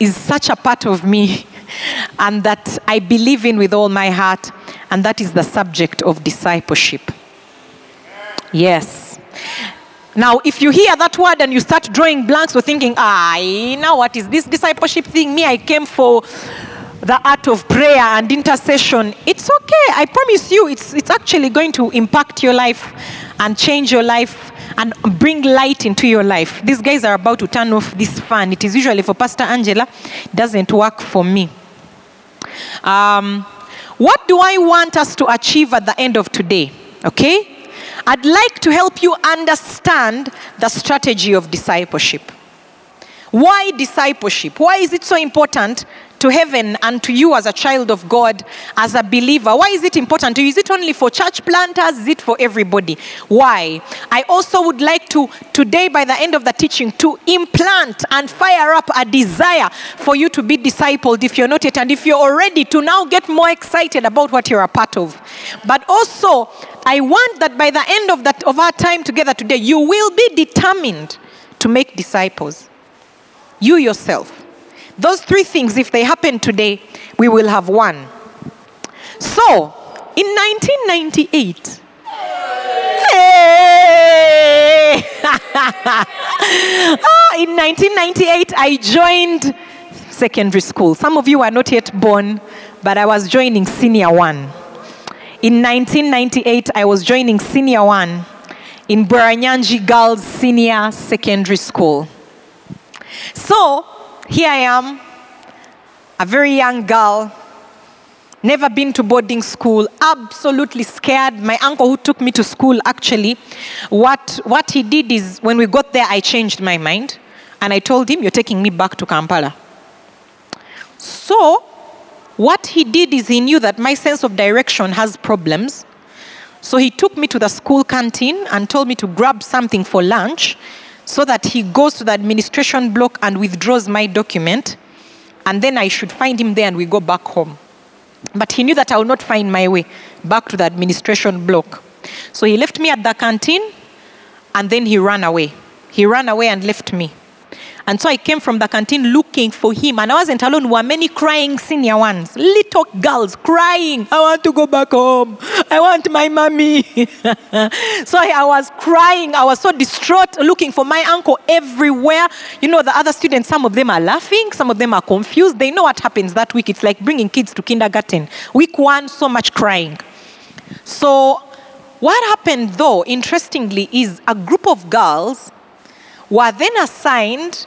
is such a part of me and that I believe in with all my heart, and that is the subject of discipleship. Yes. Now, if you hear that word and you start drawing blanks or thinking, ah, now what is this discipleship thing? Me, I came for the art of prayer and intercession. It's okay. I promise you, it's, it's actually going to impact your life and change your life and bring light into your life. These guys are about to turn off this fan. It is usually for Pastor Angela, it doesn't work for me. Um, what do I want us to achieve at the end of today? Okay? I'd like to help you understand the strategy of discipleship. Why discipleship? Why is it so important to heaven and to you as a child of God, as a believer? Why is it important to you? Is it only for church planters? Is it for everybody? Why? I also would like to, today, by the end of the teaching, to implant and fire up a desire for you to be discipled if you're not yet, and if you're already, to now get more excited about what you're a part of. But also, I want that by the end of, that, of our time together today, you will be determined to make disciples you yourself. Those three things, if they happen today, we will have won. So, in 1998, hey! Ah, in 1998, I joined secondary school. Some of you are not yet born, but I was joining senior one. In 1998, I was joining senior one in Bweranyangi Girls Senior Secondary School. So here I am, a very young girl, never been to boarding school, absolutely scared. My uncle, who took me to school, actually, what, what he did is when we got there, I changed my mind and I told him, You're taking me back to Kampala. So, what he did is he knew that my sense of direction has problems. So he took me to the school canteen and told me to grab something for lunch so that he goes to the administration block and withdraws my document, and then I should find him there and we go back home. But he knew that I would not find my way back to the administration block. So he left me at the canteen and then he ran away. He ran away and left me. And so I came from the canteen looking for him. And I wasn't alone. There were many crying senior ones, little girls crying. I want to go back home. I want my mommy. so I was crying. I was so distraught looking for my uncle everywhere. You know, the other students, some of them are laughing, some of them are confused. They know what happens that week. It's like bringing kids to kindergarten. Week one, so much crying. So, what happened though, interestingly, is a group of girls were then assigned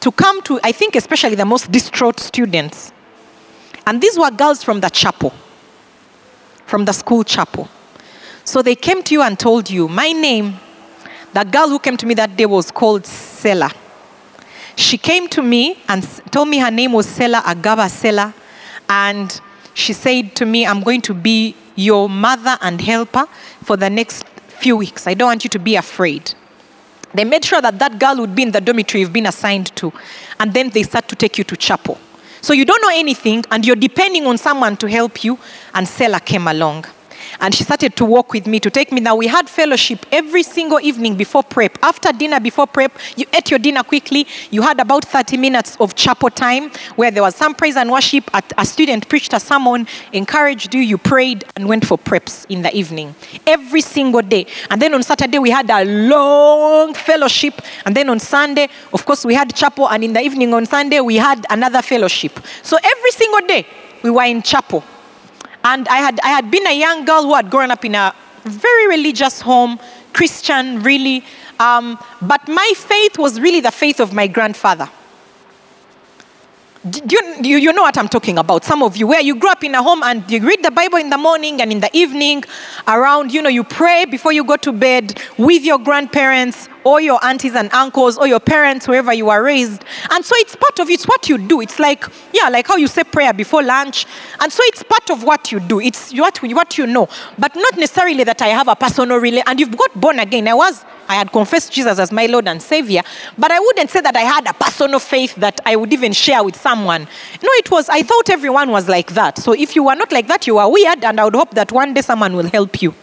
to come to, I think, especially the most distraught students. And these were girls from the chapel, from the school chapel. So they came to you and told you, My name, the girl who came to me that day was called Sela. She came to me and told me her name was Sela Agaba Sela. And she said to me, I'm going to be your mother and helper for the next few weeks. I don't want you to be afraid. They made sure that that girl would be in the dormitory you've been assigned to. And then they start to take you to chapel. So you don't know anything and you're depending on someone to help you. And Sela came along. And she started to walk with me to take me. Now, we had fellowship every single evening before prep. After dinner, before prep, you ate your dinner quickly. You had about 30 minutes of chapel time where there was some praise and worship. A student preached a sermon, encouraged you, you prayed, and went for preps in the evening. Every single day. And then on Saturday, we had a long fellowship. And then on Sunday, of course, we had chapel. And in the evening on Sunday, we had another fellowship. So every single day, we were in chapel. And I had, I had been a young girl who had grown up in a very religious home, Christian, really. Um, but my faith was really the faith of my grandfather. Do you, you, you know what I'm talking about? Some of you, where you grew up in a home and you read the Bible in the morning and in the evening, around, you know, you pray before you go to bed with your grandparents or your aunties and uncles or your parents, wherever you are raised. And so it's part of it's what you do. It's like, yeah, like how you say prayer before lunch. And so it's part of what you do. It's what, what you know. But not necessarily that I have a personal relation. And you've got born again. I was I had confessed Jesus as my Lord and Savior, but I wouldn't say that I had a personal faith that I would even share with someone. No, it was, I thought everyone was like that. So if you were not like that, you are weird, and I would hope that one day someone will help you.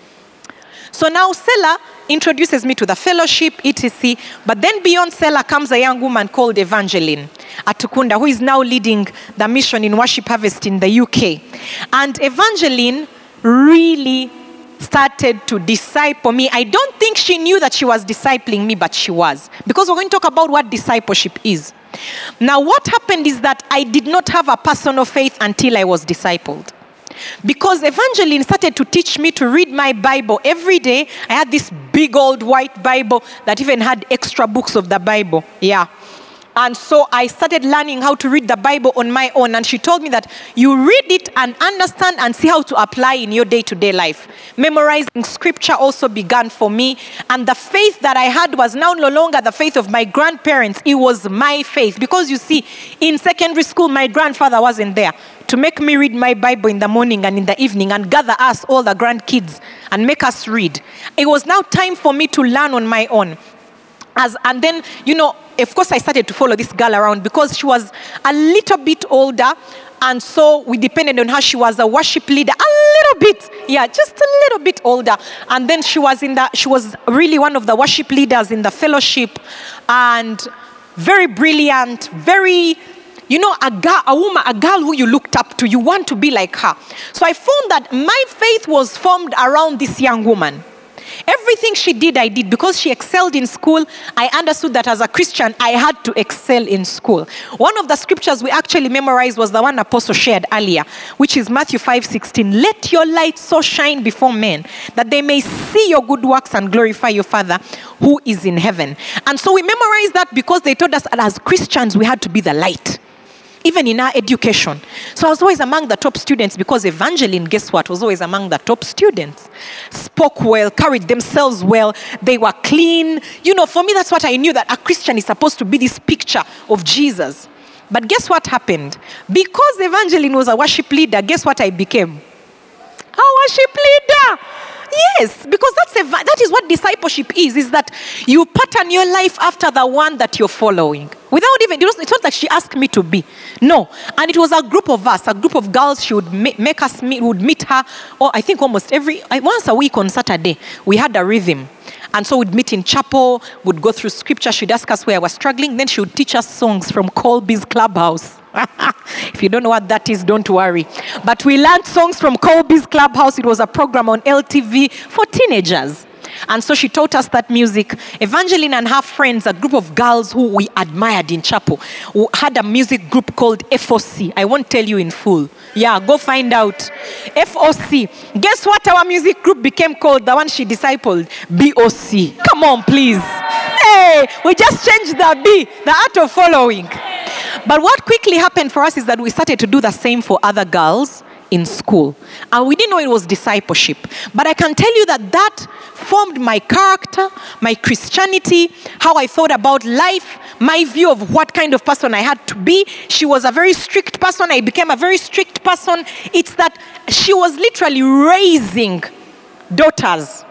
So now Selah introduces me to the fellowship, etc. But then beyond Selah comes a young woman called Evangeline Atukunda, who is now leading the mission in Worship Harvest in the UK. And Evangeline really started to disciple me. I don't think she knew that she was discipling me, but she was. Because we're going to talk about what discipleship is. Now, what happened is that I did not have a personal faith until I was discipled. Because Evangeline started to teach me to read my Bible every day. I had this big old white Bible that even had extra books of the Bible. Yeah. And so I started learning how to read the Bible on my own. And she told me that you read it and understand and see how to apply in your day to day life. Memorizing scripture also began for me. And the faith that I had was now no longer the faith of my grandparents, it was my faith. Because you see, in secondary school, my grandfather wasn't there to make me read my Bible in the morning and in the evening and gather us, all the grandkids, and make us read. It was now time for me to learn on my own. As, and then, you know, of course, I started to follow this girl around because she was a little bit older. And so we depended on her. She was a worship leader, a little bit, yeah, just a little bit older. And then she was in the, she was really one of the worship leaders in the fellowship, and very brilliant, very, you know, a girl, a woman, a girl who you looked up to. You want to be like her. So I found that my faith was formed around this young woman. Everything she did, I did. Because she excelled in school, I understood that as a Christian, I had to excel in school. One of the scriptures we actually memorized was the one Apostle shared earlier, which is Matthew 5 16. Let your light so shine before men that they may see your good works and glorify your Father who is in heaven. And so we memorized that because they told us that as Christians, we had to be the light even in our education. So I was always among the top students because Evangeline, guess what, was always among the top students. Spoke well, carried themselves well, they were clean. You know, for me, that's what I knew that a Christian is supposed to be this picture of Jesus. But guess what happened? Because Evangeline was a worship leader, guess what I became? A worship leader. Yes, because that's a, that is what discipleship is, is that you pattern your life after the one that you're following. Without even, it's not that she asked me to be. No. And it was a group of us, a group of girls. She would make us meet, would meet her, or I think almost every, once a week on Saturday, we had a rhythm. And so we'd meet in chapel, we'd go through scripture. She'd ask us where I was struggling. Then she would teach us songs from Colby's Clubhouse. if you don't know what that is, don't worry. But we learned songs from Colby's Clubhouse. It was a program on LTV for teenagers. And so she taught us that music. Evangeline and her friends, a group of girls who we admired in chapel, who had a music group called FOC. I won't tell you in full. Yeah, go find out. FOC. Guess what our music group became called? The one she discipled? BOC. Come on, please. Hey, we just changed the B, the art of following. But what quickly happened for us is that we started to do the same for other girls in school. And we didn't know it was discipleship. But I can tell you that that formed my character, my Christianity, how I thought about life, my view of what kind of person I had to be. She was a very strict person. I became a very strict person. It's that she was literally raising daughters.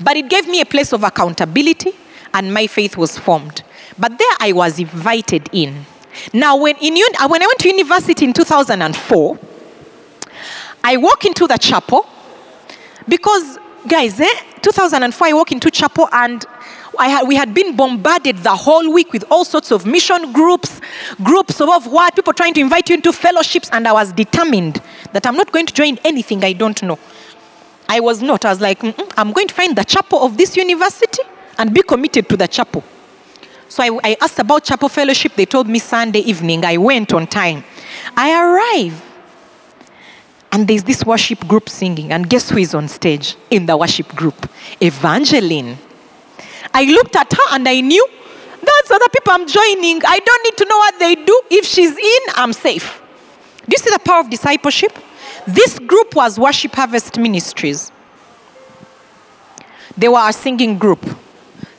But it gave me a place of accountability, and my faith was formed. But there I was invited in. Now, when, in, uh, when I went to university in 2004, I walk into the chapel because, guys, eh, 2004, I walk into chapel and had, we had been bombarded the whole week with all sorts of mission groups, groups of what, people trying to invite you into fellowships, and I was determined that I'm not going to join anything I don't know. I was not. I was like, I'm going to find the chapel of this university and be committed to the chapel. So I, I asked about chapel fellowship. They told me Sunday evening. I went on time. I arrived and there's this worship group singing. And guess who is on stage in the worship group? Evangeline. I looked at her and I knew that's other people I'm joining, I don't need to know what they do. If she's in, I'm safe. Do you see the power of discipleship? This group was Worship Harvest Ministries. They were a singing group.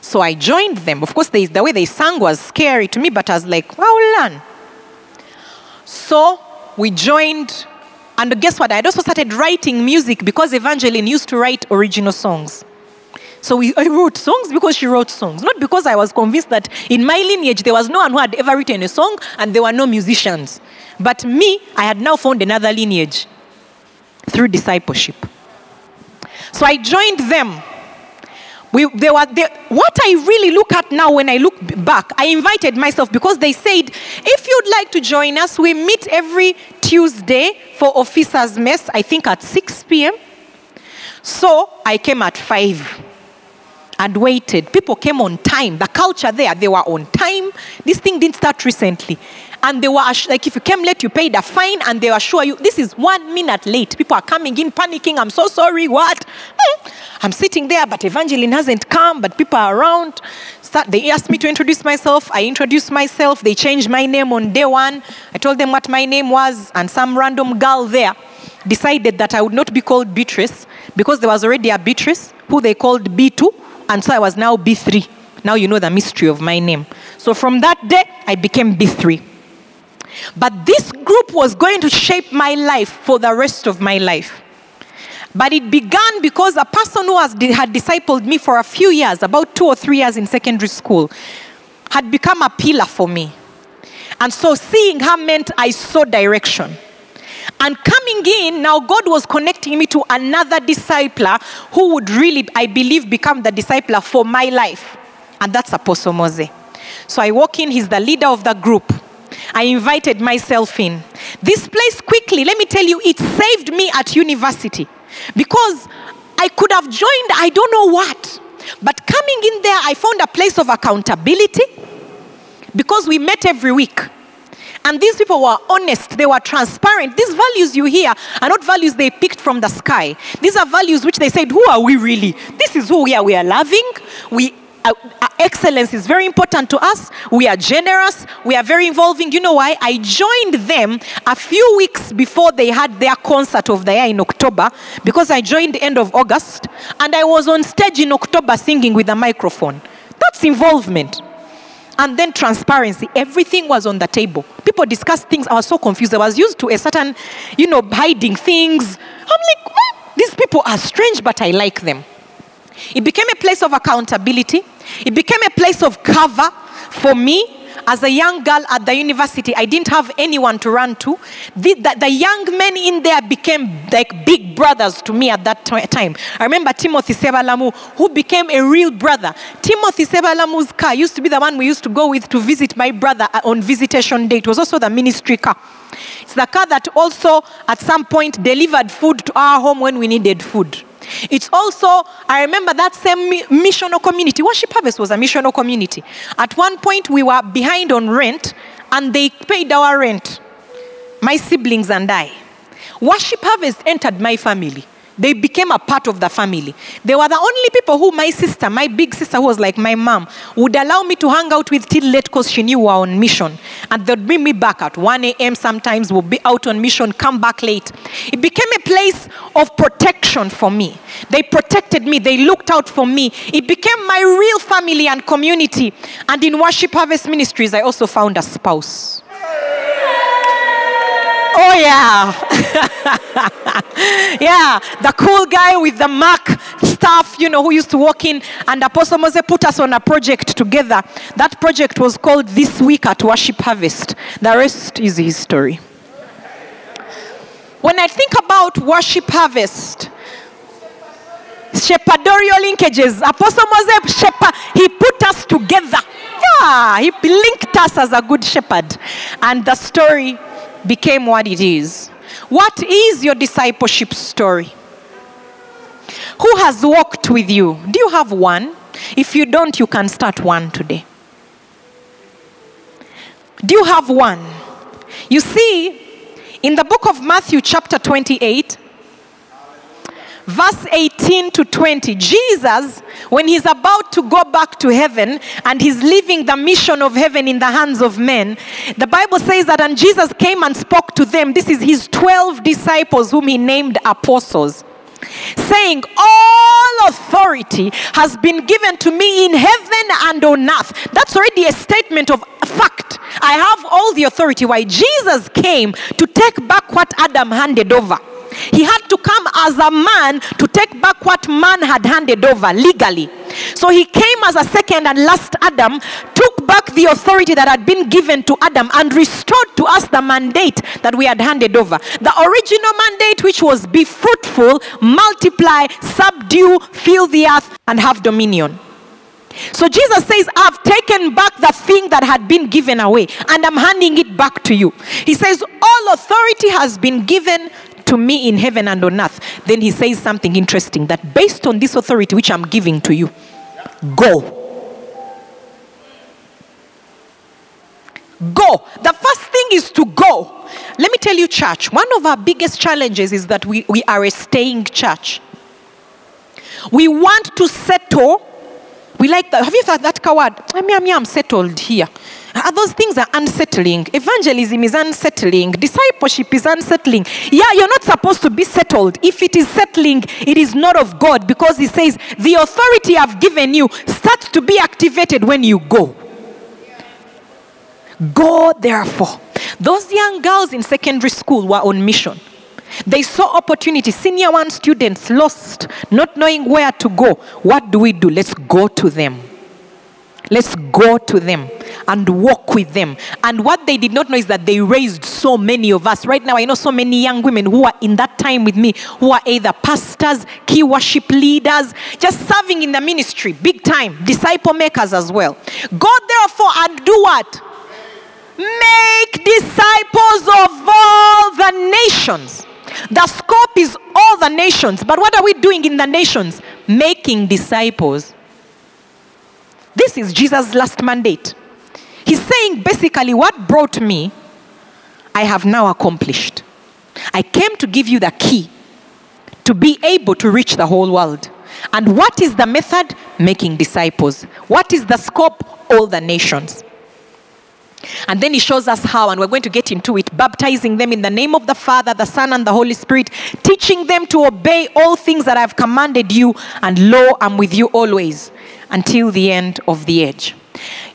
So I joined them. Of course, they, the way they sang was scary to me, but I was like, I'll learn. So we joined, and guess what? I had also started writing music because Evangeline used to write original songs. So we, I wrote songs because she wrote songs, not because I was convinced that in my lineage there was no one who had ever written a song and there were no musicians. But me, I had now found another lineage through discipleship. So I joined them. We, they were, they, what I really look at now when I look back, I invited myself because they said, if you'd like to join us, we meet every Tuesday for officers' mess, I think at 6 p.m. So I came at 5 and waited. People came on time. The culture there, they were on time. This thing didn't start recently. And they were like, if you came late, you paid a fine, and they assure you this is one minute late. People are coming in panicking. I'm so sorry. What? Hmm. I'm sitting there, but Evangeline hasn't come, but people are around. Start, they asked me to introduce myself. I introduced myself. They changed my name on day one. I told them what my name was, and some random girl there decided that I would not be called Beatrice because there was already a Beatrice who they called B2 and so I was now B3. Now you know the mystery of my name. So from that day, I became B3. But this group was going to shape my life for the rest of my life. But it began because a person who has, had discipled me for a few years, about two or three years in secondary school, had become a pillar for me. And so seeing her meant I saw direction. And coming in, now God was connecting me to another discipler who would really, I believe, become the discipler for my life. And that's Apostle Mose. So I walk in, he's the leader of the group. I invited myself in. This place, quickly, let me tell you, it saved me at university because I could have joined, I don't know what. But coming in there, I found a place of accountability because we met every week. And these people were honest, they were transparent. These values you hear are not values they picked from the sky. These are values which they said, Who are we really? This is who we are. We are loving. We uh, uh, excellence is very important to us. We are generous. We are very involving. You know why? I joined them a few weeks before they had their concert of the year in October because I joined the end of August and I was on stage in October singing with a microphone. That's involvement and then transparency. Everything was on the table. People discussed things. I was so confused. I was used to a certain, you know, hiding things. I'm like, these people are strange, but I like them. It became a place of accountability. It became a place of cover for me as a young girl at the university, I didn't have anyone to run to. The, the, the young men in there became like big brothers to me at that time. I remember Timothy Sebalamu, who became a real brother. Timothy Sebalamu's car used to be the one we used to go with to visit my brother uh, on visitation day. It was also the ministry car. It's the car that also, at some point, delivered food to our home when we needed food. It's also, I remember that same missional community. Worship Harvest was a missional community. At one point, we were behind on rent, and they paid our rent, my siblings and I. Worship Harvest entered my family. They became a part of the family. They were the only people who my sister, my big sister, who was like my mom, would allow me to hang out with till late because she knew we were on mission. And they'd bring me back at 1 a.m. sometimes, we'll be out on mission, come back late. It became a place of protection for me. They protected me, they looked out for me. It became my real family and community. And in Worship Harvest Ministries, I also found a spouse. Oh, yeah. yeah, the cool guy with the Mac stuff, you know, who used to walk in. And Apostle Mose put us on a project together. That project was called This Week at Worship Harvest. The rest is history. When I think about Worship Harvest, shepherdorial linkages, Apostle Mose shepherd, he put us together. Yeah, he linked us as a good shepherd. And the story became what it is. What is your discipleship story? Who has walked with you? Do you have one? If you don't, you can start one today. Do you have one? You see, in the book of Matthew, chapter 28, verse 18 to 20. Jesus, when he's about to go back to heaven and he's leaving the mission of heaven in the hands of men, the Bible says that, and Jesus came and spoke to them. This is his 12 disciples, whom he named apostles saying, All authority has been given to me in heaven and on earth. That's already a statement of fact. I have all the authority. Why Jesus came to take back what Adam handed over. He had to come as a man to take back what man had handed over legally. So he came as a second and last Adam, took back the authority that had been given to Adam, and restored to us the mandate that we had handed over. The original mandate, which was be fruitful, multiply, subdue, fill the earth, and have dominion. So Jesus says, I've taken back the thing that had been given away and I'm handing it back to you. He says, All authority has been given to me in heaven and on earth. Then he says something interesting that based on this authority which I'm giving to you, go. Go. The first thing is to go. Let me tell you, church, one of our biggest challenges is that we, we are a staying church. We want to settle. We like that. Have you heard that word? I mean, I'm settled here. Those things are unsettling. Evangelism is unsettling. Discipleship is unsettling. Yeah, you're not supposed to be settled. If it is settling, it is not of God because He says, The authority I've given you starts to be activated when you go. Go, therefore. Those young girls in secondary school were on mission. They saw opportunity. Senior one students lost, not knowing where to go. What do we do? Let's go to them. Let's go to them and walk with them. And what they did not know is that they raised so many of us. Right now, I know so many young women who are in that time with me who are either pastors, key worship leaders, just serving in the ministry, big time, disciple makers as well. Go therefore and do what? Make disciples of all the nations. The scope is all the nations. But what are we doing in the nations? Making disciples. This is Jesus' last mandate. He's saying basically, what brought me, I have now accomplished. I came to give you the key to be able to reach the whole world. And what is the method? Making disciples. What is the scope? All the nations. And then he shows us how, and we're going to get into it baptizing them in the name of the Father, the Son, and the Holy Spirit, teaching them to obey all things that I've commanded you, and lo, I'm with you always until the end of the age.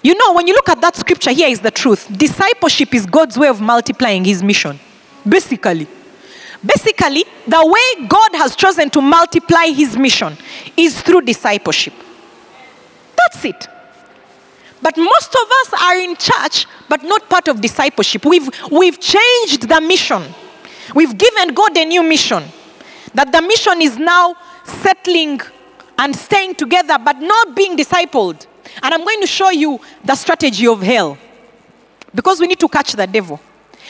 You know, when you look at that scripture, here is the truth discipleship is God's way of multiplying his mission. Basically. Basically, the way God has chosen to multiply his mission is through discipleship. That's it. But most of us are in church, but not part of discipleship. We've, we've changed the mission. We've given God a new mission. That the mission is now settling and staying together, but not being discipled. And I'm going to show you the strategy of hell because we need to catch the devil.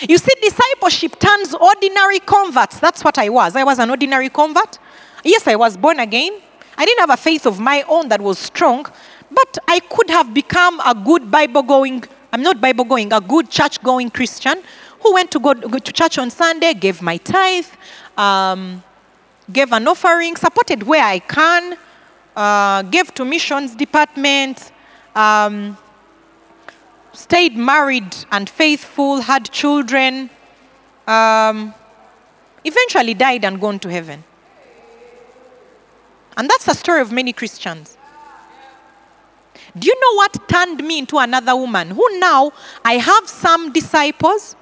You see, discipleship turns ordinary converts. That's what I was. I was an ordinary convert. Yes, I was born again. I didn't have a faith of my own that was strong, but I could have become a good Bible going, I'm not Bible going, a good church going Christian who went to go, to church on Sunday, gave my tithe, um, gave an offering, supported where I can, uh, gave to missions department, um, stayed married and faithful, had children, um, eventually died and gone to heaven. And that's the story of many Christians. Do you know what turned me into another woman? Who now I have some disciples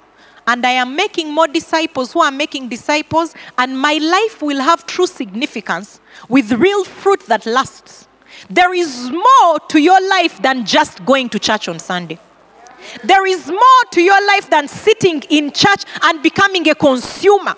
and I am making more disciples who are making disciples, and my life will have true significance with real fruit that lasts. There is more to your life than just going to church on Sunday. There is more to your life than sitting in church and becoming a consumer.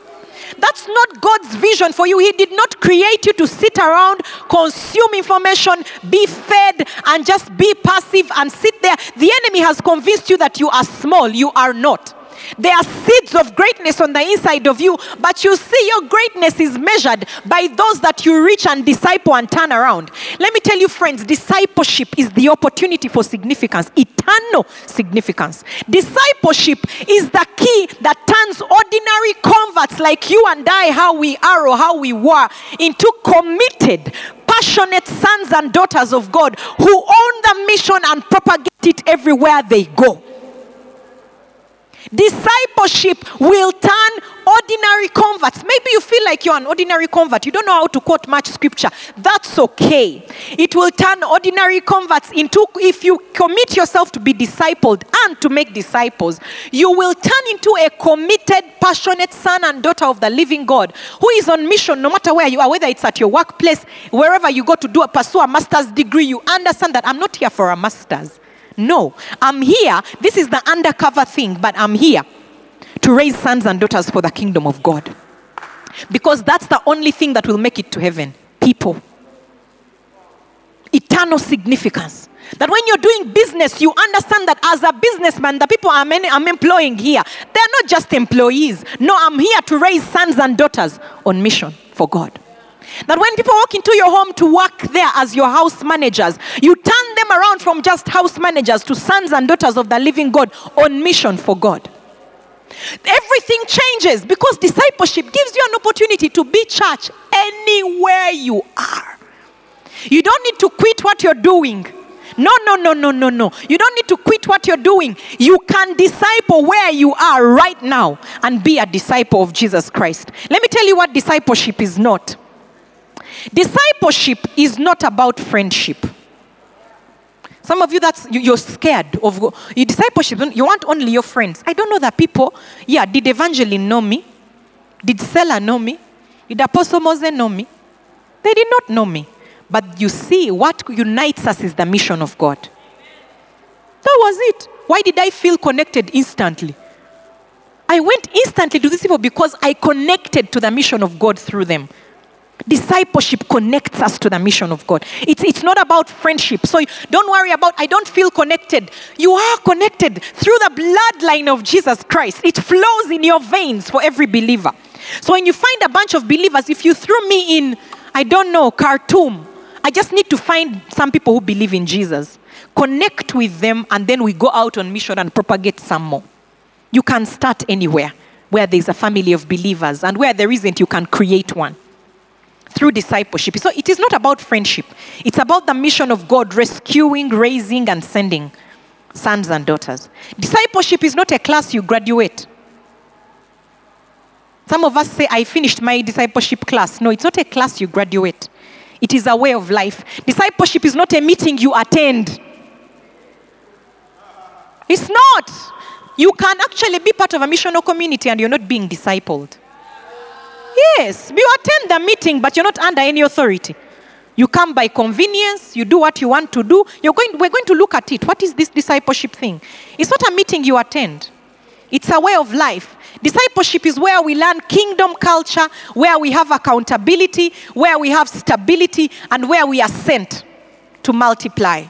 That's not God's vision for you. He did not create you to sit around, consume information, be fed, and just be passive and sit there. The enemy has convinced you that you are small. You are not. There are seeds of greatness on the inside of you, but you see your greatness is measured by those that you reach and disciple and turn around. Let me tell you, friends, discipleship is the opportunity for significance, eternal significance. Discipleship is the key that turns ordinary converts like you and I, how we are or how we were, into committed, passionate sons and daughters of God who own the mission and propagate it everywhere they go. Discipleship will turn ordinary converts. Maybe you feel like you're an ordinary convert. You don't know how to quote much scripture. That's okay. It will turn ordinary converts into, if you commit yourself to be discipled and to make disciples, you will turn into a committed, passionate son and daughter of the living God who is on mission no matter where you are, whether it's at your workplace, wherever you go to do a pursue a master's degree, you understand that I'm not here for a master's. No, I'm here. This is the undercover thing, but I'm here to raise sons and daughters for the kingdom of God. Because that's the only thing that will make it to heaven people. Eternal significance. That when you're doing business, you understand that as a businessman, the people I'm, I'm employing here, they're not just employees. No, I'm here to raise sons and daughters on mission for God. That when people walk into your home to work there as your house managers, you turn them around from just house managers to sons and daughters of the living God on mission for God. Everything changes because discipleship gives you an opportunity to be church anywhere you are. You don't need to quit what you're doing. No, no, no, no, no, no. You don't need to quit what you're doing. You can disciple where you are right now and be a disciple of Jesus Christ. Let me tell you what discipleship is not. Discipleship is not about friendship. Some of you that's you, are scared of your discipleship. You want only your friends. I don't know that people. Yeah, did Evangeline know me? Did Selah know me? Did Apostle Moses know me? They did not know me. But you see, what unites us is the mission of God. That was it. Why did I feel connected instantly? I went instantly to these people because I connected to the mission of God through them. Discipleship connects us to the mission of God. It's, it's not about friendship. So don't worry about, I don't feel connected. You are connected through the bloodline of Jesus Christ. It flows in your veins for every believer. So when you find a bunch of believers, if you threw me in, I don't know, Khartoum, I just need to find some people who believe in Jesus, connect with them, and then we go out on mission and propagate some more. You can start anywhere where there's a family of believers, and where there isn't, you can create one through discipleship. So it is not about friendship, it's about the mission of God rescuing, raising, and sending sons and daughters. Discipleship is not a class you graduate. Some of us say, I finished my discipleship class. No, it's not a class you graduate, it is a way of life. Discipleship is not a meeting you attend. It's not. You can actually be part of a missional community and you're not being discipled. Yes, you attend the meeting, but you're not under any authority. You come by convenience, you do what you want to do. You're going, we're going to look at it. What is this discipleship thing? It's not a meeting you attend, it's a way of life. Discipleship is where we learn kingdom culture, where we have accountability, where we have stability, and where we are sent to multiply.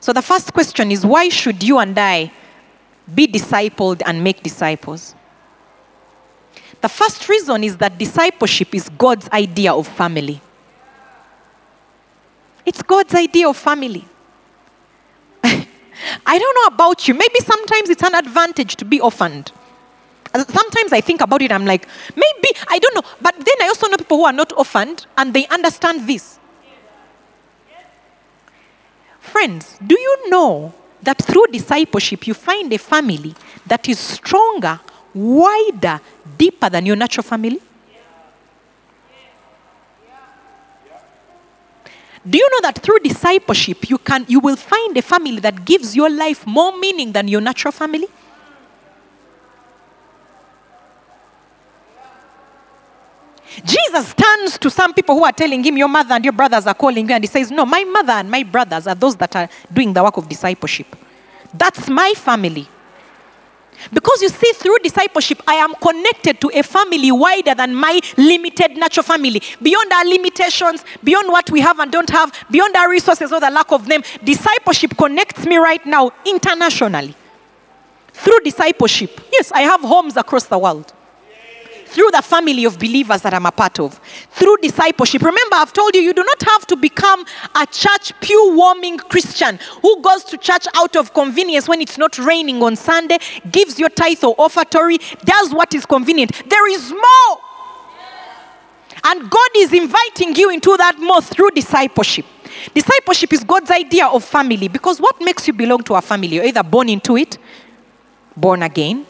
So the first question is why should you and I be discipled and make disciples? The first reason is that discipleship is God's idea of family. It's God's idea of family. I don't know about you. Maybe sometimes it's an advantage to be orphaned. Uh, sometimes I think about it, I'm like, maybe, I don't know. But then I also know people who are not orphaned and they understand this. Friends, do you know that through discipleship you find a family that is stronger, wider, deeper than your natural family? Do you know that through discipleship you can you will find a family that gives your life more meaning than your natural family? Jesus turns to some people who are telling him, Your mother and your brothers are calling you, and he says, No, my mother and my brothers are those that are doing the work of discipleship. That's my family. Because you see, through discipleship, I am connected to a family wider than my limited natural family. Beyond our limitations, beyond what we have and don't have, beyond our resources or the lack of them, discipleship connects me right now internationally. through discipleship. Yes, I have homes across the world. Through the family of believers that I'm a part of, through discipleship. Remember, I've told you, you do not have to become a church pew warming Christian who goes to church out of convenience when it's not raining on Sunday, gives your tithe or offertory, does what is convenient. There is more. And God is inviting you into that more through discipleship. Discipleship is God's idea of family because what makes you belong to a family? You're either born into it, born again,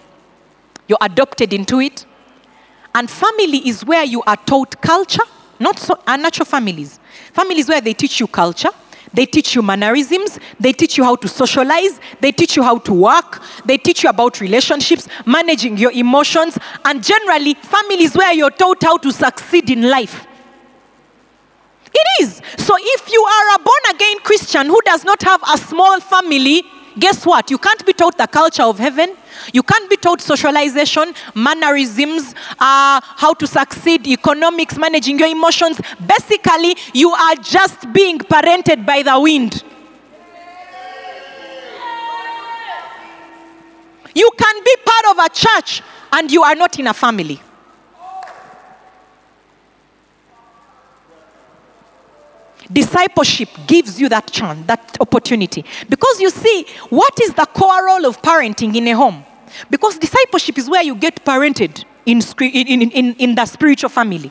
you're adopted into it. And family is where you are taught culture, not so uh, unnatural families. Families where they teach you culture, they teach you mannerisms, they teach you how to socialize, they teach you how to work, they teach you about relationships, managing your emotions, and generally, families where you're taught how to succeed in life. It is. So if you are a born again Christian who does not have a small family, guess what? You can't be taught the culture of heaven. You can't be taught socialization, mannerisms, uh, how to succeed, economics, managing your emotions. Basically, you are just being parented by the wind. You can be part of a church and you are not in a family. Discipleship gives you that chance, that opportunity. Because you see, what is the core role of parenting in a home? Because discipleship is where you get parented in, in, in, in the spiritual family.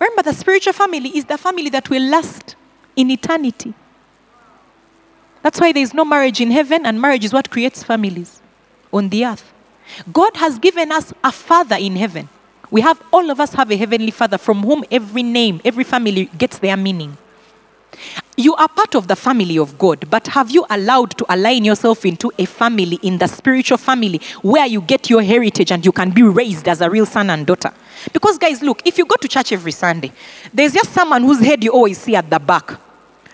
Remember, the spiritual family is the family that will last in eternity. That's why there is no marriage in heaven, and marriage is what creates families on the earth. God has given us a father in heaven. We have, all of us have a heavenly father from whom every name, every family gets their meaning. You are part of the family of God, but have you allowed to align yourself into a family, in the spiritual family, where you get your heritage and you can be raised as a real son and daughter? Because, guys, look, if you go to church every Sunday, there's just someone whose head you always see at the back.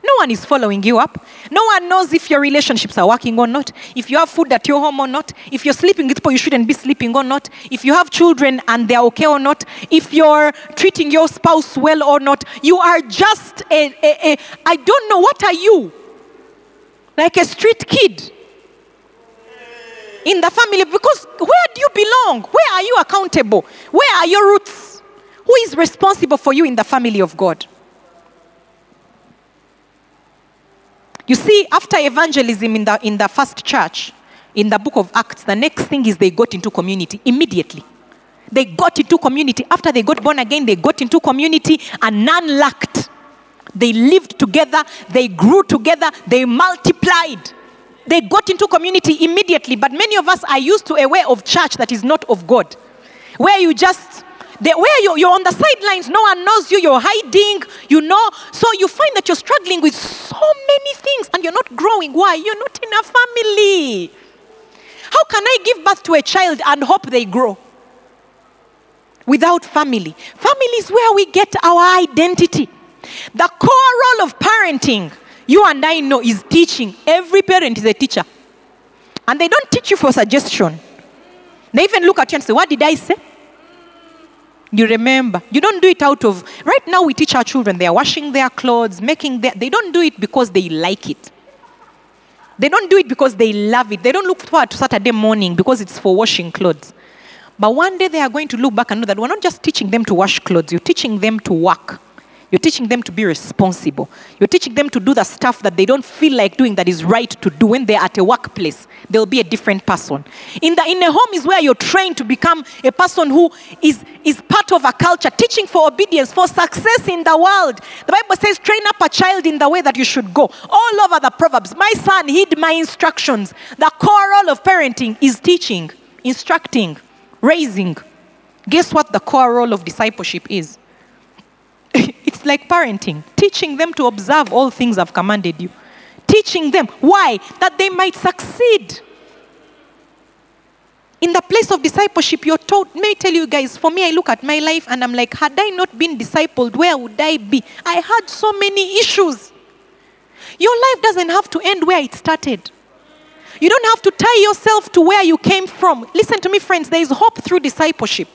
No one is following you up. No one knows if your relationships are working or not, if you have food at your home or not, if you're sleeping with people you shouldn't be sleeping or not, if you have children and they're okay or not, if you're treating your spouse well or not. You are just a, a, a I don't know, what are you? Like a street kid in the family because where do you belong? Where are you accountable? Where are your roots? Who is responsible for you in the family of God? You see, after evangelism in the, in the first church, in the book of Acts, the next thing is they got into community immediately. They got into community. After they got born again, they got into community and none lacked. They lived together, they grew together, they multiplied. They got into community immediately. But many of us are used to a way of church that is not of God, where you just the, where you're, you're on the sidelines, no one knows you, you're hiding, you know. So you find that you're struggling with so many things and you're not growing. Why? You're not in a family. How can I give birth to a child and hope they grow? Without family. Family is where we get our identity. The core role of parenting, you and I know, is teaching. Every parent is a teacher. And they don't teach you for suggestion. They even look at you and say, What did I say? You remember. You don't do it out of. Right now, we teach our children, they are washing their clothes, making their. They don't do it because they like it. They don't do it because they love it. They don't look forward to Saturday morning because it's for washing clothes. But one day they are going to look back and know that we're not just teaching them to wash clothes, you're teaching them to work. You're teaching them to be responsible. You're teaching them to do the stuff that they don't feel like doing that is right to do when they're at a workplace. They'll be a different person. In, the, in a home is where you're trained to become a person who is, is part of a culture, teaching for obedience, for success in the world. The Bible says, train up a child in the way that you should go. All over the Proverbs. My son heed my instructions. The core role of parenting is teaching, instructing, raising. Guess what the core role of discipleship is? It's like parenting, teaching them to observe all things I've commanded you. Teaching them. Why? That they might succeed. In the place of discipleship, you're taught. May I tell you guys, for me, I look at my life and I'm like, had I not been discipled, where would I be? I had so many issues. Your life doesn't have to end where it started. You don't have to tie yourself to where you came from. Listen to me, friends, there is hope through discipleship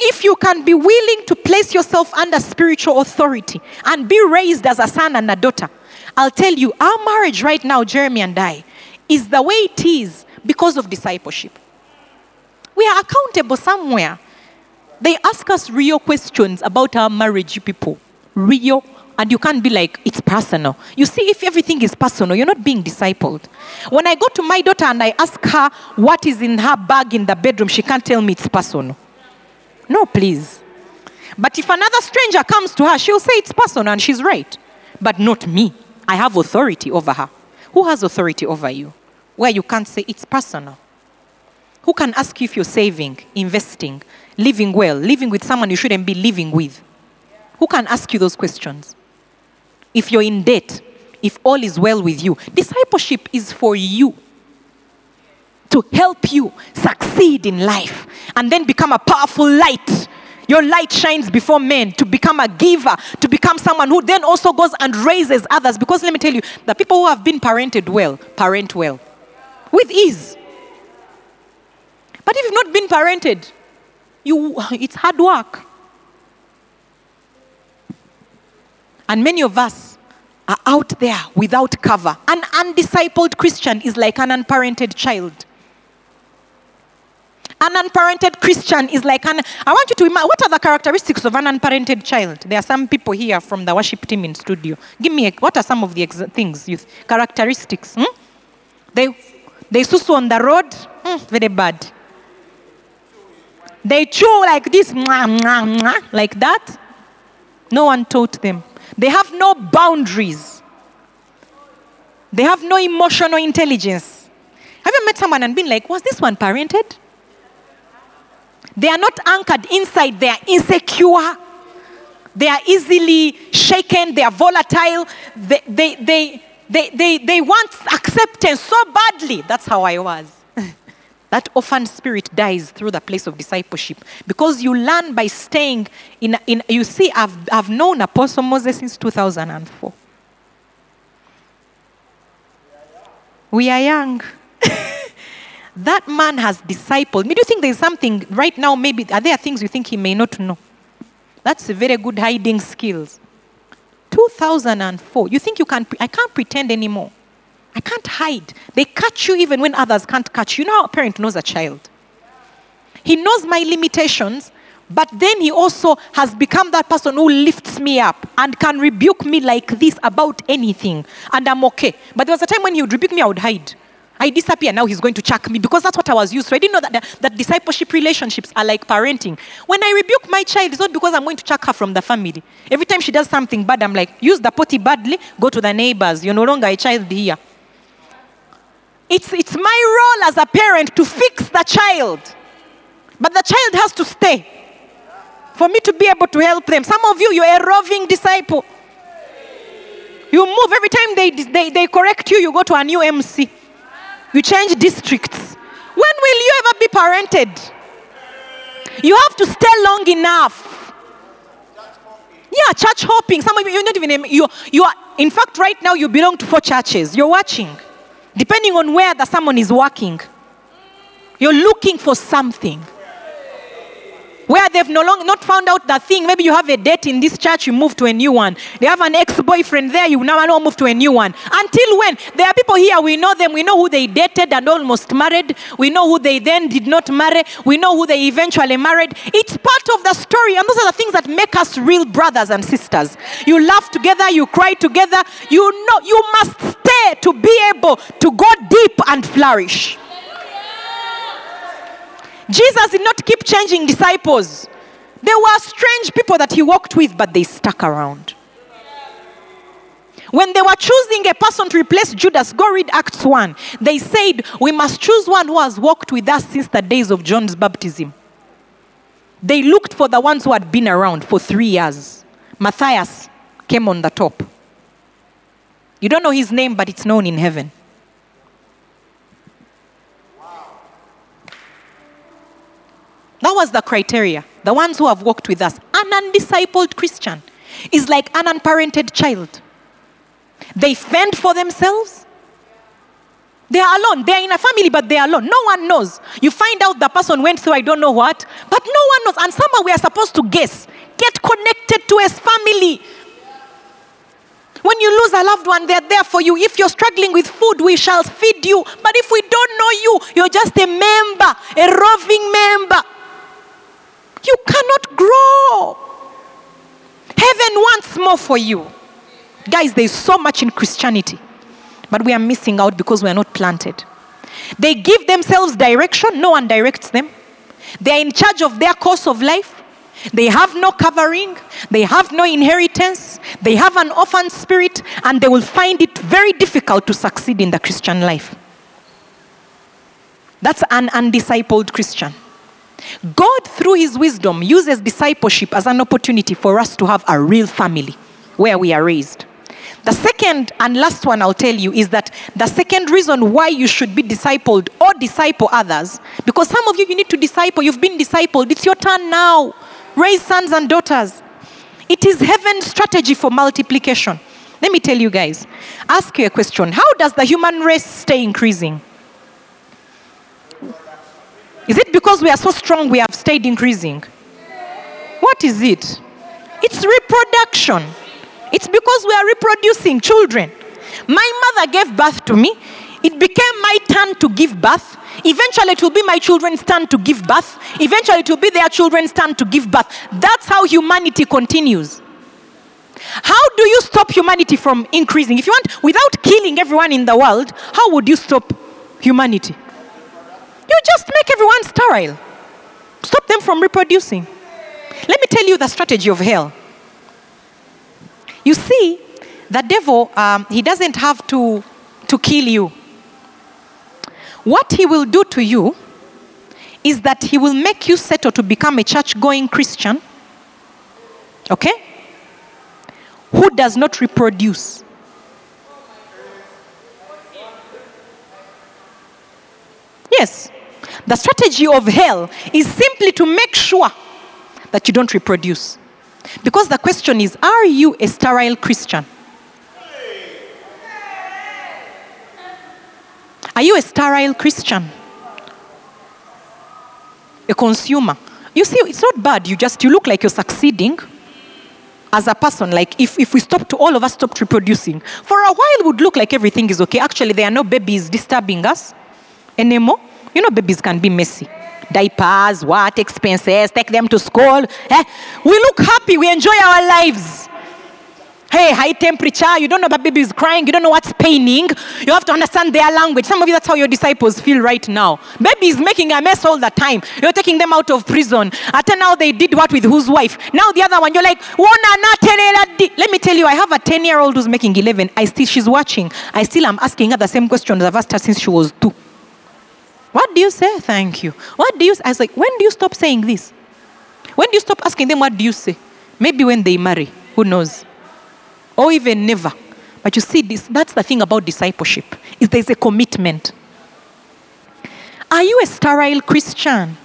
if you can be willing to place yourself under spiritual authority and be raised as a son and a daughter, I'll tell you, our marriage right now, Jeremy and I, is the way it is because of discipleship. We are accountable somewhere. They ask us real questions about our marriage, people. Real. And you can't be like, it's personal. You see, if everything is personal, you're not being discipled. When I go to my daughter and I ask her what is in her bag in the bedroom, she can't tell me it's personal. No, please. But if another stranger comes to her, she'll say it's personal, and she's right. But not me. I have authority over her. Who has authority over you? Where you can't say it's personal. Who can ask you if you're saving, investing, living well, living with someone you shouldn't be living with? Who can ask you those questions? If you're in debt, if all is well with you, discipleship is for you to help you succeed in life and then become a powerful light. Your light shines before men to become a giver, to become someone who then also goes and raises others. Because let me tell you, the people who have been parented well, parent well with ease. But if you've not been parented, you, it's hard work. And many of us are out there without cover. An undiscipled Christian is like an unparented child. An unparented Christian is like an. I want you to imagine what are the characteristics of an unparented child? There are some people here from the worship team in studio. Give me a, what are some of the ex- things, youth, characteristics? Hmm? They they susu on the road, hmm, very bad. They chew like this, mwah, mwah, mwah, like that. No one taught them. They have no boundaries. They have no emotional intelligence. Have you met someone and been like, was this one parented? They are not anchored inside, they are insecure. They are easily shaken, they are volatile. They, they, they, they, they, they want acceptance so badly. That's how I was. that orphan spirit dies through the place of discipleship because you learn by staying in, in you see I've, I've known apostle moses since 2004 we are young that man has discipled do you think there's something right now maybe are there things you think he may not know that's a very good hiding skills 2004 you think you can i can't pretend anymore I can't hide. They catch you even when others can't catch you. You know how a parent knows a child? He knows my limitations, but then he also has become that person who lifts me up and can rebuke me like this about anything, and I'm okay. But there was a time when he would rebuke me, I would hide. I disappear. Now he's going to chuck me because that's what I was used to. I didn't know that, that, that discipleship relationships are like parenting. When I rebuke my child, it's not because I'm going to chuck her from the family. Every time she does something bad, I'm like, use the potty badly, go to the neighbors. You're no longer a child here. It's, it's my role as a parent to fix the child. But the child has to stay for me to be able to help them. Some of you, you're a roving disciple. You move every time they, they, they correct you, you go to a new MC. You change districts. When will you ever be parented? You have to stay long enough. Yeah, church hopping. Some of you, you're not even, you, you are, in fact, right now you belong to four churches. You're watching depending on where the someone is working. You're looking for something. Where they've no longer not found out that thing. Maybe you have a date in this church, you move to a new one. They have an ex-boyfriend there, you now move to a new one. Until when? There are people here, we know them, we know who they dated and almost married. We know who they then did not marry. We know who they eventually married. It's part of the story, and those are the things that make us real brothers and sisters. You laugh together, you cry together. You know you must stay to be able to go deep and flourish. Jesus did not keep changing disciples. There were strange people that he walked with, but they stuck around. When they were choosing a person to replace Judas, go read Acts 1. They said, We must choose one who has walked with us since the days of John's baptism. They looked for the ones who had been around for three years. Matthias came on the top. You don't know his name, but it's known in heaven. That was the criteria. The ones who have walked with us. An undiscipled Christian is like an unparented child. They fend for themselves. They are alone. They are in a family, but they are alone. No one knows. You find out the person went through I don't know what, but no one knows. And somehow we are supposed to guess. Get connected to his family. When you lose a loved one, they're there for you. If you're struggling with food, we shall feed you. But if we don't know you, you're just a member, a roving member. You cannot grow. Heaven wants more for you. Guys, there's so much in Christianity, but we are missing out because we are not planted. They give themselves direction, no one directs them. They are in charge of their course of life. They have no covering, they have no inheritance, they have an orphan spirit, and they will find it very difficult to succeed in the Christian life. That's an undiscipled Christian. God, through His wisdom, uses discipleship as an opportunity for us to have a real family where we are raised. The second and last one I'll tell you is that the second reason why you should be discipled or disciple others, because some of you, you need to disciple, you've been discipled, it's your turn now. Raise sons and daughters. It is heaven's strategy for multiplication. Let me tell you guys, ask you a question. How does the human race stay increasing? Is it because we are so strong we have stayed increasing? What is it? It's reproduction. It's because we are reproducing children. My mother gave birth to me. It became my turn to give birth. Eventually, it will be my children's turn to give birth. Eventually, it will be their children's turn to give birth. That's how humanity continues. How do you stop humanity from increasing? If you want, without killing everyone in the world, how would you stop humanity? You just make everyone sterile, stop them from reproducing. Let me tell you the strategy of hell. You see, the devil, um, he doesn't have to, to kill you. What he will do to you is that he will make you settle to become a church going Christian, okay? Who does not reproduce. Yes. The strategy of hell is simply to make sure that you don't reproduce. Because the question is are you a sterile Christian? Are you a sterile Christian? A consumer? You see, it's not bad. You just you look like you're succeeding as a person. Like if, if we stopped, all of us stopped reproducing, for a while would look like everything is okay. Actually, there are no babies disturbing us anymore. You know, babies can be messy. Diapers, what, expenses, take them to school. Eh? We look happy, we enjoy our lives. Hey, high temperature, you don't know about baby is crying, you don't know what's paining. You have to understand their language. Some of you, that's how your disciples feel right now. Baby is making a mess all the time. You're taking them out of prison. After now, they did what with whose wife? Now the other one, you're like, let me tell you, I have a 10 year old who's making 11. I still, she's watching. I still am asking her the same questions I've asked her since she was two. Do you say? Thank you. What do you say? I was like, when do you stop saying this? When do you stop asking them what do you say? Maybe when they marry. Who knows? Or even never. But you see, this, that's the thing about discipleship, is there's a commitment. Are you a sterile Christian?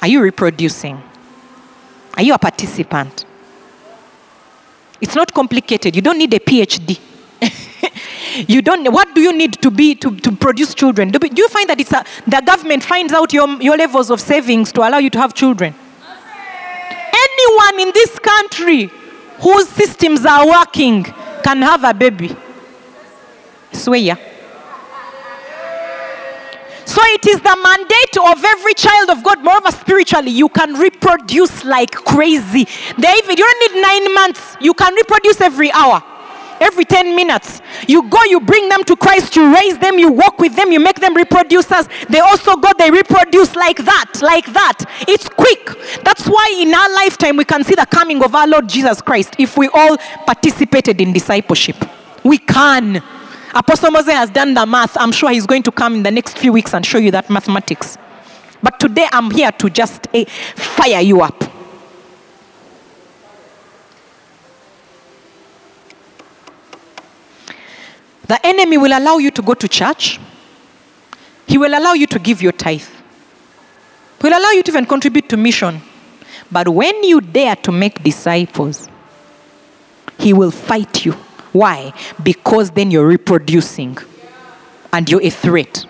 Are you reproducing? Are you a participant? It's not complicated. You don't need a PhD. you don't what do you need to be to, to produce children do, do you find that it's a, the government finds out your, your levels of savings to allow you to have children anyone in this country whose systems are working can have a baby swear so it is the mandate of every child of God. Moreover, spiritually, you can reproduce like crazy. David, you don't need nine months. You can reproduce every hour every 10 minutes. You go, you bring them to Christ, you raise them, you walk with them, you make them reproducers. They also go, they reproduce like that, like that. It's quick. That's why in our lifetime we can see the coming of our Lord Jesus Christ if we all participated in discipleship. We can. Apostle Moses has done the math. I'm sure he's going to come in the next few weeks and show you that mathematics. But today I'm here to just uh, fire you up. The enemy will allow you to go to church. He will allow you to give your tithe. He will allow you to even contribute to mission. But when you dare to make disciples, he will fight you. Why? Because then you're reproducing and you're a threat.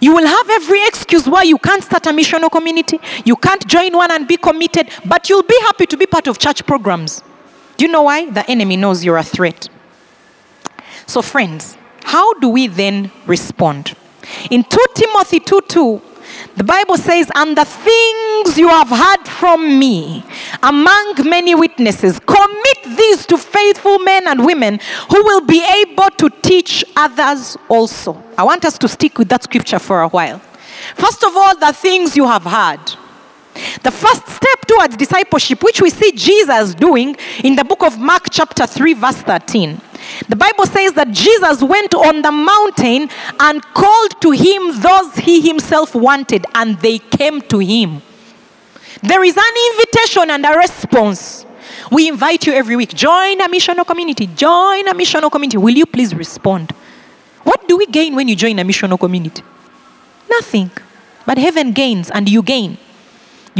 You will have every excuse why you can't start a missional community, you can't join one and be committed, but you'll be happy to be part of church programs. Do you know why? The enemy knows you're a threat. So, friends, how do we then respond? In 2 Timothy 2 2, the Bible says, And the things you have heard from me among many witnesses, commit these to faithful men and women who will be able to teach others also. I want us to stick with that scripture for a while. First of all, the things you have heard. The first step towards discipleship, which we see Jesus doing in the book of Mark, chapter 3, verse 13. The Bible says that Jesus went on the mountain and called to him those he himself wanted, and they came to him. There is an invitation and a response. We invite you every week. Join a missional community. Join a missional community. Will you please respond? What do we gain when you join a missional community? Nothing. But heaven gains and you gain.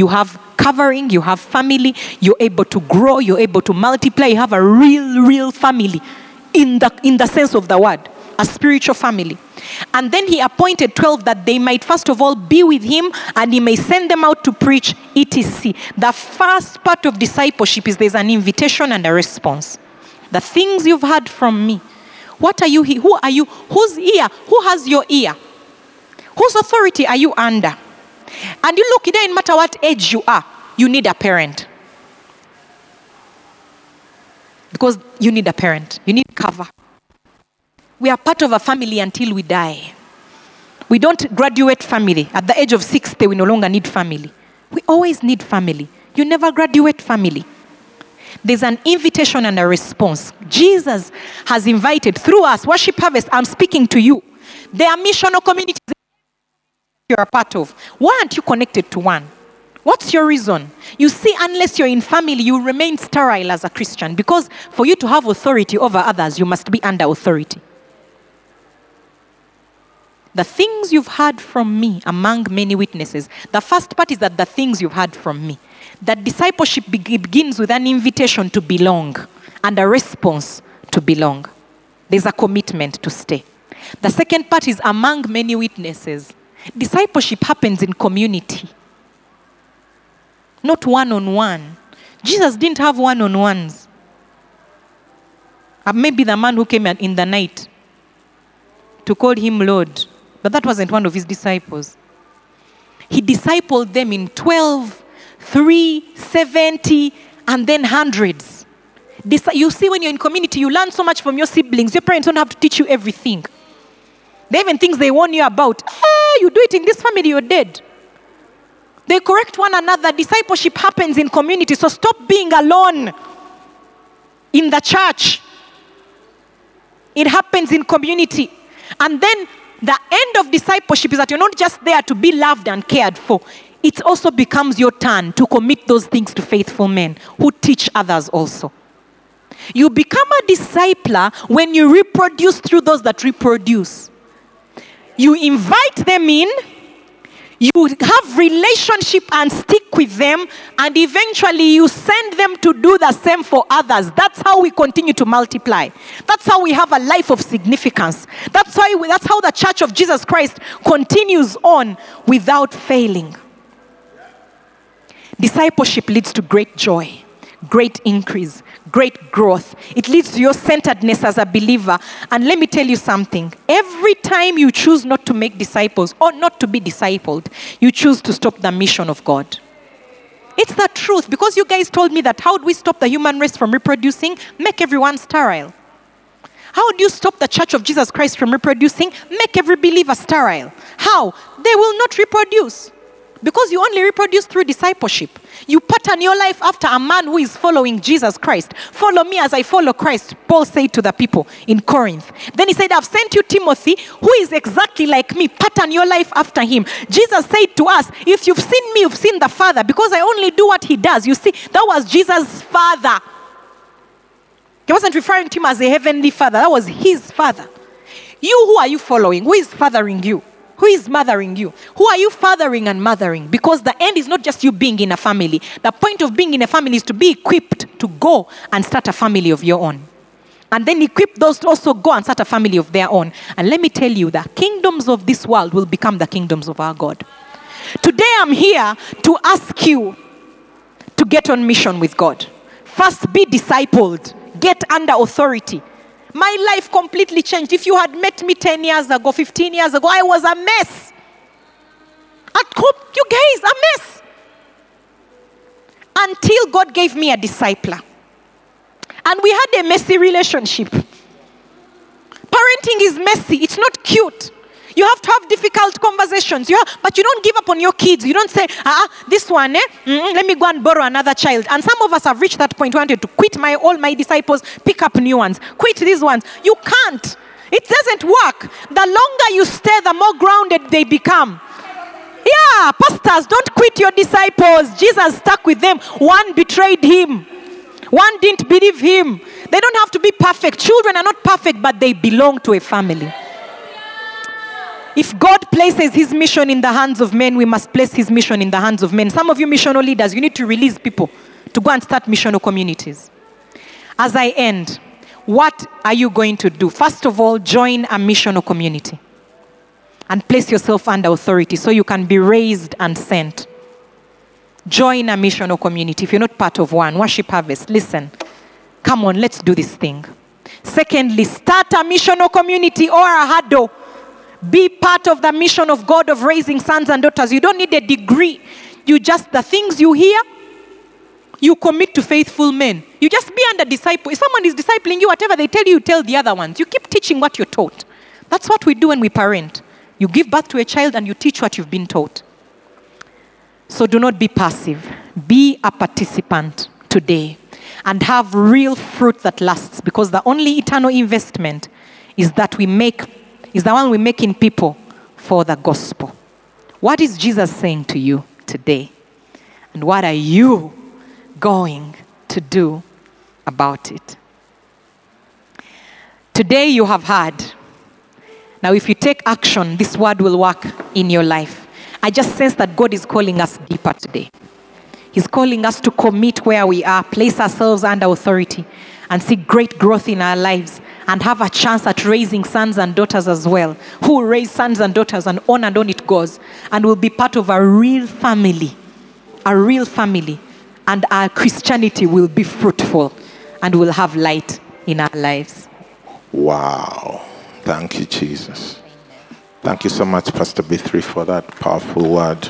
You have covering, you have family, you're able to grow, you're able to multiply, you have a real, real family in the, in the sense of the word, a spiritual family. And then he appointed 12 that they might first of all be with him and he may send them out to preach etc. The first part of discipleship is there's an invitation and a response. The things you've heard from me. What are you? Who are you? Whose ear? Who has your ear? Whose authority are you under? And you look, it doesn't matter what age you are, you need a parent. Because you need a parent, you need cover. We are part of a family until we die. We don't graduate family. At the age of 60, we no longer need family. We always need family. You never graduate family. There's an invitation and a response. Jesus has invited through us, Worship Harvest, I'm speaking to you. There are missional communities you're a part of. Why aren't you connected to one? What's your reason? You see, unless you're in family, you remain sterile as a Christian because for you to have authority over others, you must be under authority. The things you've heard from me among many witnesses. The first part is that the things you've heard from me. That discipleship begins with an invitation to belong and a response to belong. There's a commitment to stay. The second part is among many witnesses. Discipleship happens in community not one on one. Jesus didn't have one on ones. Uh, maybe the man who came in the night to call him Lord, but that wasn't one of his disciples. He discipled them in 12, 3, 70, and then hundreds. You see, when you're in community, you learn so much from your siblings. Your parents don't have to teach you everything. They even things they warn you about. You do it in this family, you're dead. They correct one another. Discipleship happens in community. So stop being alone in the church. It happens in community. And then the end of discipleship is that you're not just there to be loved and cared for. It also becomes your turn to commit those things to faithful men who teach others also. You become a discipler when you reproduce through those that reproduce. You invite them in you have relationship and stick with them and eventually you send them to do the same for others. That's how we continue to multiply. That's how we have a life of significance. That's why we, that's how the church of jesus christ continues on without failing. Discipleship leads to great joy great increase great growth. It leads to your centeredness as a believer. And let me tell you something every time you choose not to make disciples or not to be discipled, you choose to stop the mission of God. It's the truth because you guys told me that how do we stop the human race from reproducing? Make everyone sterile. How do you stop the church of Jesus Christ from reproducing? Make every believer sterile. How? They will not reproduce. Because you only reproduce through discipleship. You pattern your life after a man who is following Jesus Christ. Follow me as I follow Christ, Paul said to the people in Corinth. Then he said, I've sent you Timothy, who is exactly like me. Pattern your life after him. Jesus said to us, If you've seen me, you've seen the Father, because I only do what he does. You see, that was Jesus' Father. He wasn't referring to him as a heavenly Father, that was his Father. You, who are you following? Who is fathering you? Who is mothering you? Who are you fathering and mothering? Because the end is not just you being in a family. The point of being in a family is to be equipped to go and start a family of your own. and then equip those to also go and start a family of their own. And let me tell you, the kingdoms of this world will become the kingdoms of our God. Today, I'm here to ask you to get on mission with God. First, be discipled, get under authority. My life completely changed. If you had met me 10 years ago, 15 years ago, I was a mess. At home, you guys, a mess. Until God gave me a discipler. And we had a messy relationship. Parenting is messy, it's not cute. You have to have difficult conversations. You have, but you don't give up on your kids. You don't say, ah, this one, eh? Mm, let me go and borrow another child. And some of us have reached that point, We wanted to quit my all my disciples, pick up new ones, quit these ones. You can't. It doesn't work. The longer you stay, the more grounded they become. Yeah, pastors, don't quit your disciples. Jesus stuck with them. One betrayed him. One didn't believe him. They don't have to be perfect. Children are not perfect, but they belong to a family. If God places his mission in the hands of men, we must place his mission in the hands of men. Some of you missional leaders, you need to release people to go and start missional communities. As I end, what are you going to do? First of all, join a missional community and place yourself under authority so you can be raised and sent. Join a missional community if you're not part of one. Worship Harvest. Listen, come on, let's do this thing. Secondly, start a missional community or a huddle. Be part of the mission of God of raising sons and daughters. You don't need a degree. You just, the things you hear, you commit to faithful men. You just be under disciple. If someone is discipling you, whatever they tell you, you tell the other ones. You keep teaching what you're taught. That's what we do when we parent. You give birth to a child and you teach what you've been taught. So do not be passive. Be a participant today and have real fruit that lasts because the only eternal investment is that we make is the one we make in people for the gospel. What is Jesus saying to you today? And what are you going to do about it? Today you have heard. Now, if you take action, this word will work in your life. I just sense that God is calling us deeper today. He's calling us to commit where we are, place ourselves under authority, and see great growth in our lives and have a chance at raising sons and daughters as well, who will raise sons and daughters and on and on it goes, and will be part of a real family. A real family. And our Christianity will be fruitful and will have light in our lives. Wow. Thank you, Jesus. Thank you so much, Pastor B3, for that powerful word.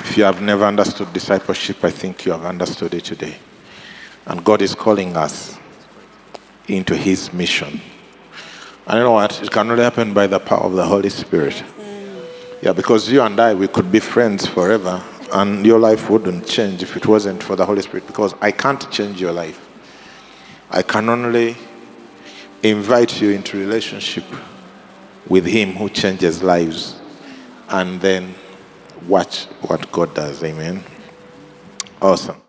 If you have never understood discipleship, I think you have understood it today. And God is calling us into His mission. And you know what? It can only happen by the power of the Holy Spirit. Yeah, because you and I, we could be friends forever, and your life wouldn't change if it wasn't for the Holy Spirit, because I can't change your life. I can only invite you into relationship with Him who changes lives, and then watch what God does. Amen. Awesome.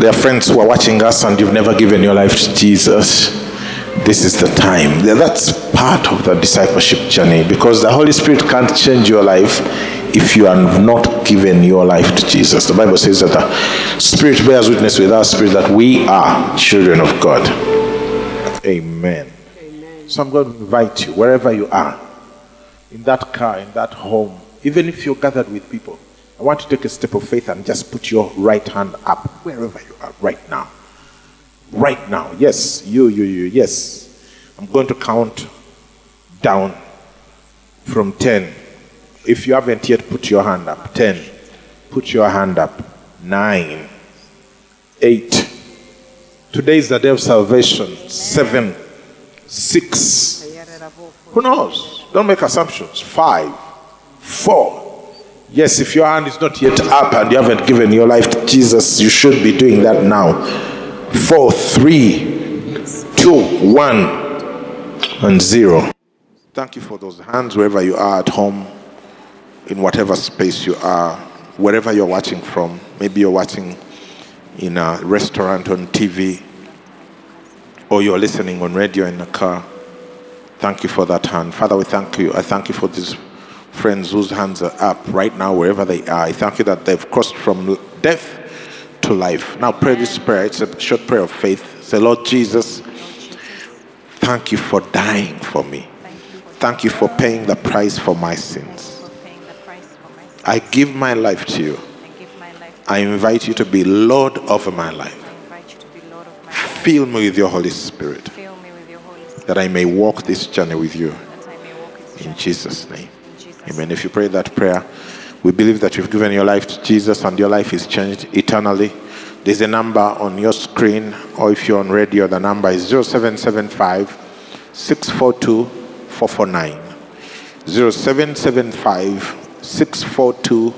There are friends who are watching us and you've never given your life to Jesus. This is the time. That's part of the discipleship journey because the Holy Spirit can't change your life if you have not given your life to Jesus. The Bible says that the Spirit bears witness with our spirit that we are children of God. Amen. Amen. So I'm going to invite you, wherever you are, in that car, in that home, even if you're gathered with people, I want to take a step of faith and just put your right hand up wherever you are right now. Right now. Yes, you, you, you. Yes. I'm going to count down from 10. If you haven't yet put your hand up, 10. Put your hand up. 9. 8. Today is the day of salvation. 7. 6. Who knows? Don't make assumptions. 5. 4. Yes, if your hand is not yet up and you haven't given your life to Jesus, you should be doing that now. Four, three, two, one, and zero. Thank you for those hands wherever you are at home, in whatever space you are, wherever you're watching from. Maybe you're watching in a restaurant on TV, or you're listening on radio in a car. Thank you for that hand. Father, we thank you. I thank you for this friends whose hands are up right now, wherever they are. I thank you that they've crossed from death to life. Now pray this prayer. It's a short prayer of faith. Say, Lord Jesus, Thank you for dying for me. Thank you for paying the price for my sins. I give my life to you. I invite you to be Lord over my life. Fill me with your Holy Spirit that I may walk this journey with you. In Jesus' name. Amen. If you pray that prayer, we believe that you've given your life to Jesus and your life is changed eternally. There's a number on your screen, or if you're on radio, the number is 0775 642 449. 0775 642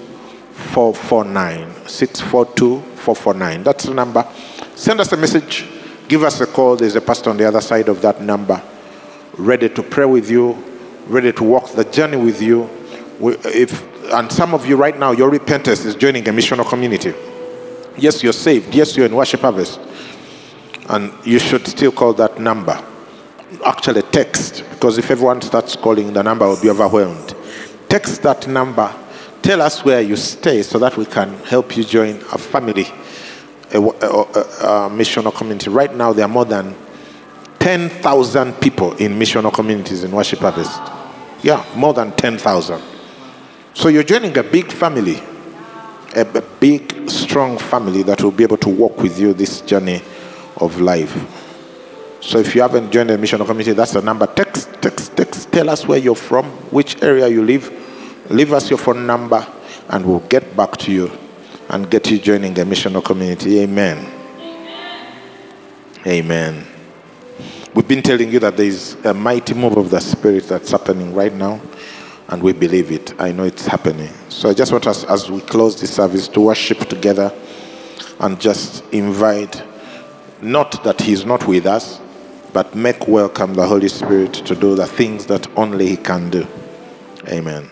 449. 642 449. That's the number. Send us a message. Give us a call. There's a pastor on the other side of that number, ready to pray with you, ready to walk the journey with you. We, if, and some of you right now, your repentance is joining a missional community. Yes, you're saved. Yes, you're in worship harvest. And you should still call that number. Actually, text, because if everyone starts calling, the number will be overwhelmed. Text that number. Tell us where you stay so that we can help you join a family, a, a, a, a missional community. Right now, there are more than 10,000 people in missional communities in Worship Harvest. Yeah, more than 10,000. So you're joining a big family a, big, strong family that will be able to walk with you this journey of life. So if you haven't joined the missional community, that's the number. Text, text, text. Tell us where you're from, which area you live. Leave us your phone number, and we'll get back to you and get you joining the missional community. Amen. Amen. We've been telling you that there is a mighty move of the Spirit that's happening right now and we believe it. I know it's happening. So I just want us, as we close this service, to worship together and just invite, not that He's not with us, but make welcome the Holy Spirit to do the things that only He can do. Amen.